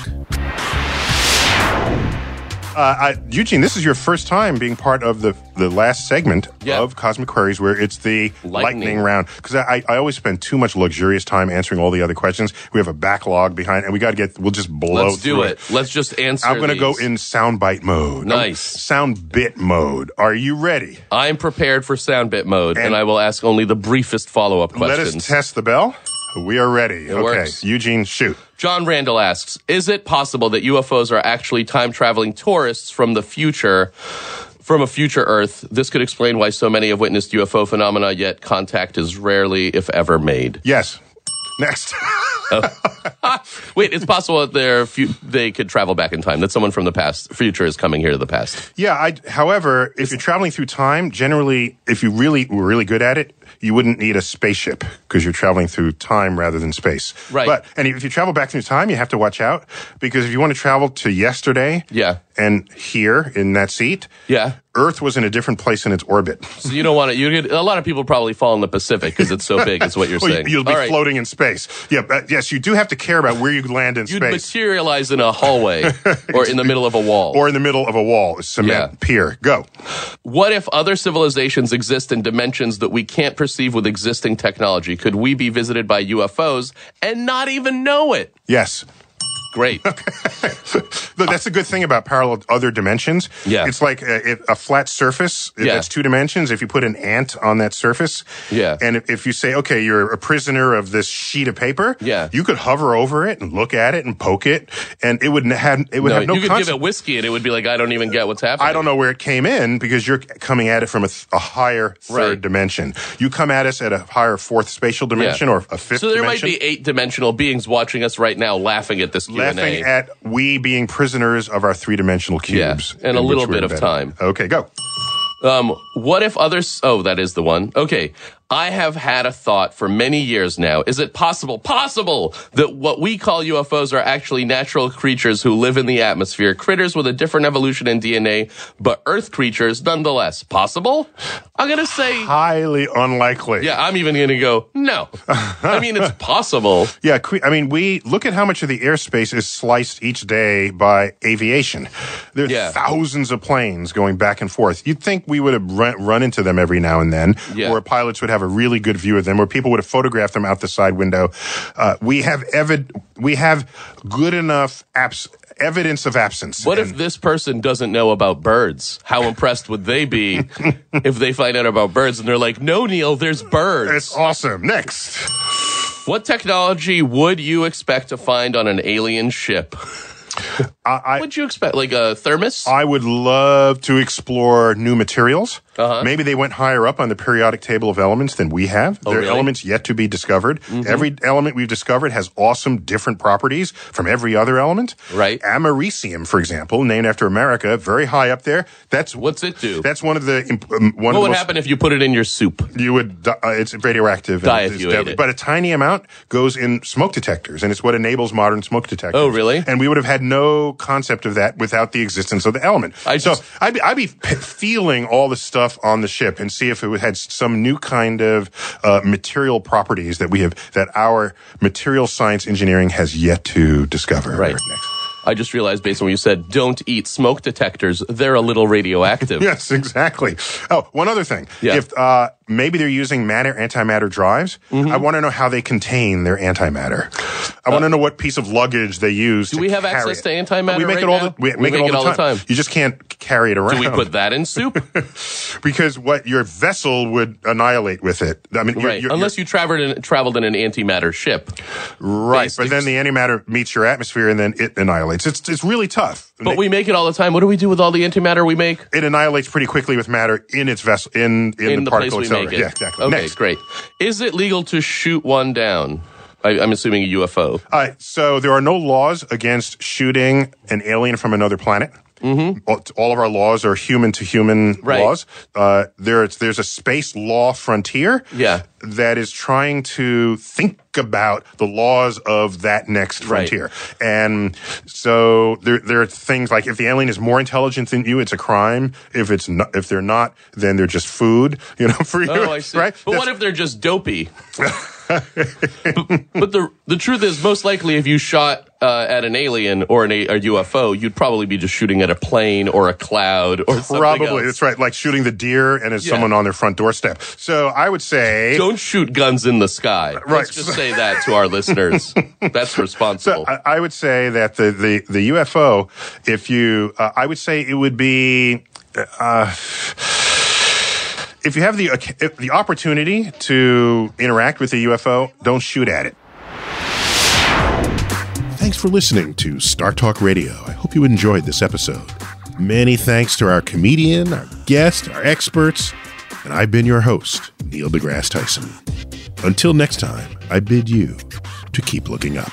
Speaker 1: Uh, I, Eugene, this is your first time being part of the the last segment
Speaker 2: Yeah.
Speaker 1: of Cosmic Queries, where it's the lightning,
Speaker 2: Lightning.
Speaker 1: round. Because I, I always spend too much luxurious time answering all the other questions. We have a backlog behind, and we got to get. We'll just blow.
Speaker 2: Let's do
Speaker 1: through
Speaker 2: it. Let's just answer.
Speaker 1: I'm going to go
Speaker 2: these.
Speaker 1: in soundbite mode.
Speaker 2: Nice.
Speaker 1: sound bit mode. Are you ready?
Speaker 2: I'm prepared for sound bit mode, and,
Speaker 1: And-
Speaker 2: I will ask only the briefest follow up questions.
Speaker 1: Let
Speaker 2: questions.
Speaker 1: us test the bell. We are ready. okay,
Speaker 2: works.
Speaker 1: Eugene, shoot.
Speaker 2: John Randall asks Is it possible that UFOs are actually time traveling tourists from the future? From a future Earth, this could explain why so many have witnessed UFO phenomena, yet contact is rarely, if ever, made.
Speaker 1: Yes. Next.
Speaker 2: Wait, it's possible that they're fu- they could travel back in time. That someone from the past, future, is coming here to the past.
Speaker 1: Yeah. I, however, if you're traveling through time, generally, if you really were really good at it, you wouldn't need a spaceship because you're traveling through time rather than space.
Speaker 2: Right.
Speaker 1: But and if you travel back through time, you have to watch out because if you want to travel to yesterday,
Speaker 2: Yeah.
Speaker 1: and here in that seat,
Speaker 2: Yeah.
Speaker 1: Earth was in a different place in its orbit.
Speaker 2: So you don't want to. You get, a lot of people probably fall in the Pacific because it's so big. Is what you're oh,
Speaker 1: Well,
Speaker 2: saying.
Speaker 1: You'll be
Speaker 2: right.
Speaker 1: floating in space. Yeah. But yes, you do have to care about where you land in
Speaker 2: You'd
Speaker 1: space.
Speaker 2: materialize in a hallway or in the middle of a wall.
Speaker 1: or in the middle of a wall, a cement
Speaker 2: Yeah.
Speaker 1: pier. Go.
Speaker 2: What if other civilizations exist in dimensions that we can't perceive with existing technology? Could we be visited by UFOs and not even know it?
Speaker 1: Yes.
Speaker 2: Great.
Speaker 1: Look, that's the good thing about parallel other dimensions.
Speaker 2: Yeah.
Speaker 1: It's like a, a flat surface
Speaker 2: Yeah.
Speaker 1: that's two dimensions. If you put an ant on that surface,
Speaker 2: Yeah.
Speaker 1: and if, you say, okay, you're a prisoner of this sheet of paper,
Speaker 2: Yeah.
Speaker 1: you could hover over it and look at it and poke it, and it would have it would
Speaker 2: No,
Speaker 1: have no
Speaker 2: you could
Speaker 1: conse-
Speaker 2: give it whiskey and it would be like, I don't even get what's happening.
Speaker 1: I don't know where it came in because you're coming at it from a, th- a higher third
Speaker 2: Right.
Speaker 1: dimension. You come at us at a higher fourth spatial dimension
Speaker 2: Yeah.
Speaker 1: or a fifth
Speaker 2: So there
Speaker 1: dimension.
Speaker 2: might be eight dimensional beings watching us right now laughing at this Q&A.
Speaker 1: Laughing at we being prisoners of our three dimensional cubes.
Speaker 2: Yeah, and a little bit of time.
Speaker 1: Okay, go.
Speaker 2: Um, what if others? Oh, that is the one. Okay. I have had a thought for many years now. Is it possible, possible that what we call UFOs are actually natural creatures who live in the atmosphere, critters with a different evolution in DNA, but Earth creatures nonetheless? Possible? I'm going to say,
Speaker 1: Highly unlikely.
Speaker 2: yeah, I'm even going to go, no. I mean, it's possible.
Speaker 1: Yeah, I mean, we look at how much of the airspace is sliced each day by aviation. There are
Speaker 2: Yeah.
Speaker 1: thousands of planes going back and forth. You'd think we would have run, run into them every now and then,
Speaker 2: Yeah.
Speaker 1: or pilots would have a really good view of them, or people would have photographed them out the side window. Uh, we have evid- we have good enough abs- evidence of absence.
Speaker 2: What
Speaker 1: And-
Speaker 2: if this person doesn't know about birds? How impressed would they be if they find out about birds and they're like, no, Neil, there's birds?
Speaker 1: It's awesome. Next.
Speaker 2: What technology would you expect to find on an alien ship?
Speaker 1: I, I,
Speaker 2: Would you expect like a thermos?
Speaker 1: I would love to explore new materials.
Speaker 2: Uh-huh.
Speaker 1: Maybe they went higher up on the periodic table of elements than we have.
Speaker 2: Oh,
Speaker 1: there are
Speaker 2: really?
Speaker 1: elements yet to be discovered.
Speaker 2: Mhm.
Speaker 1: Every element we've discovered has awesome different properties from every other element.
Speaker 2: Right.
Speaker 1: Americium, for example, named after America, very high up there. That's
Speaker 2: what's it do?
Speaker 1: That's one of the imp- um, one
Speaker 2: what
Speaker 1: of
Speaker 2: would
Speaker 1: most
Speaker 2: happen if you put it in your soup?
Speaker 1: you would uh, it's radioactive
Speaker 2: Die
Speaker 1: and
Speaker 2: if
Speaker 1: it's
Speaker 2: you ate it.
Speaker 1: but a tiny amount goes in smoke detectors and it's what enables modern smoke detectors
Speaker 2: Oh, really?
Speaker 1: and we would have had no concept of that without the existence of the element so I'd be, I'd be p- feeling all the stuff on the ship and see if it had some new kind of uh, material properties that we have that our material science engineering has yet to discover
Speaker 2: Right. I just realized based on what you said, don't eat smoke detectors. They're a little radioactive.
Speaker 1: yes, exactly. Oh, one other thing.
Speaker 2: Yeah.
Speaker 1: If uh, maybe they're using matter antimatter drives,
Speaker 2: Mm-hmm.
Speaker 1: I want to know how they contain their antimatter. I want to know what piece of luggage they use.
Speaker 2: Uh, Do we have access
Speaker 1: it.
Speaker 2: to antimatter
Speaker 1: We make
Speaker 2: right
Speaker 1: it all. The, we,
Speaker 2: We
Speaker 1: make, it all, the, time.
Speaker 2: time.
Speaker 1: You just can't carry it around.
Speaker 2: Do we put that in soup?
Speaker 1: because what your vessel would annihilate with it. I mean, you're-
Speaker 2: right.
Speaker 1: you're-
Speaker 2: Unless you traveled in, traveled in an antimatter ship.
Speaker 1: right. But then the antimatter meets your atmosphere and then it annihilates. It's it's really tough.
Speaker 2: But we make it all the time. What do we do with all the antimatter we make?
Speaker 1: It annihilates pretty quickly with matter in its vessel in in,
Speaker 2: in
Speaker 1: the,
Speaker 2: the
Speaker 1: particle
Speaker 2: we
Speaker 1: Yeah, exactly.
Speaker 2: Okay,
Speaker 1: Next.
Speaker 2: great. Is it legal to shoot one down? I, I'm assuming a UFO.
Speaker 1: Uh, so there are no laws against shooting an alien from another planet. Mm-hmm. All, of our laws are human to human laws. Uh, there's there's a space law frontier
Speaker 2: Yeah.
Speaker 1: that is trying to think about the laws of that next
Speaker 2: Right.
Speaker 1: frontier. And so there there are things like if the alien is more intelligent than you, it's a crime. If it's not, if they're not, then they're just food. You know, for you.
Speaker 2: Oh, I see.
Speaker 1: Right?
Speaker 2: But
Speaker 1: That's-
Speaker 2: what if they're just dopey? but, but the the truth is, most likely, if you shot uh, at an alien or an, a, a UFO, you'd probably be just shooting at a plane or a cloud or something
Speaker 1: Probably
Speaker 2: else.
Speaker 1: that's right. Like shooting the deer and it's
Speaker 2: Yeah.
Speaker 1: someone on their front doorstep. So I would say
Speaker 2: Don't shoot guns in the sky.
Speaker 1: Right.
Speaker 2: Let's just say that to our listeners. That's responsible.
Speaker 1: I, I would say that the the, the UFO, if you, uh, I would say it would be. Uh, if you have the the opportunity to interact with a UFO, don't shoot at it.
Speaker 3: Thanks for listening to Star Talk Radio. I hope you enjoyed this episode. Many thanks to our comedian, our guest, our experts, and I've been your host, Neil deGrasse Tyson. Until next time, I bid you to keep looking up.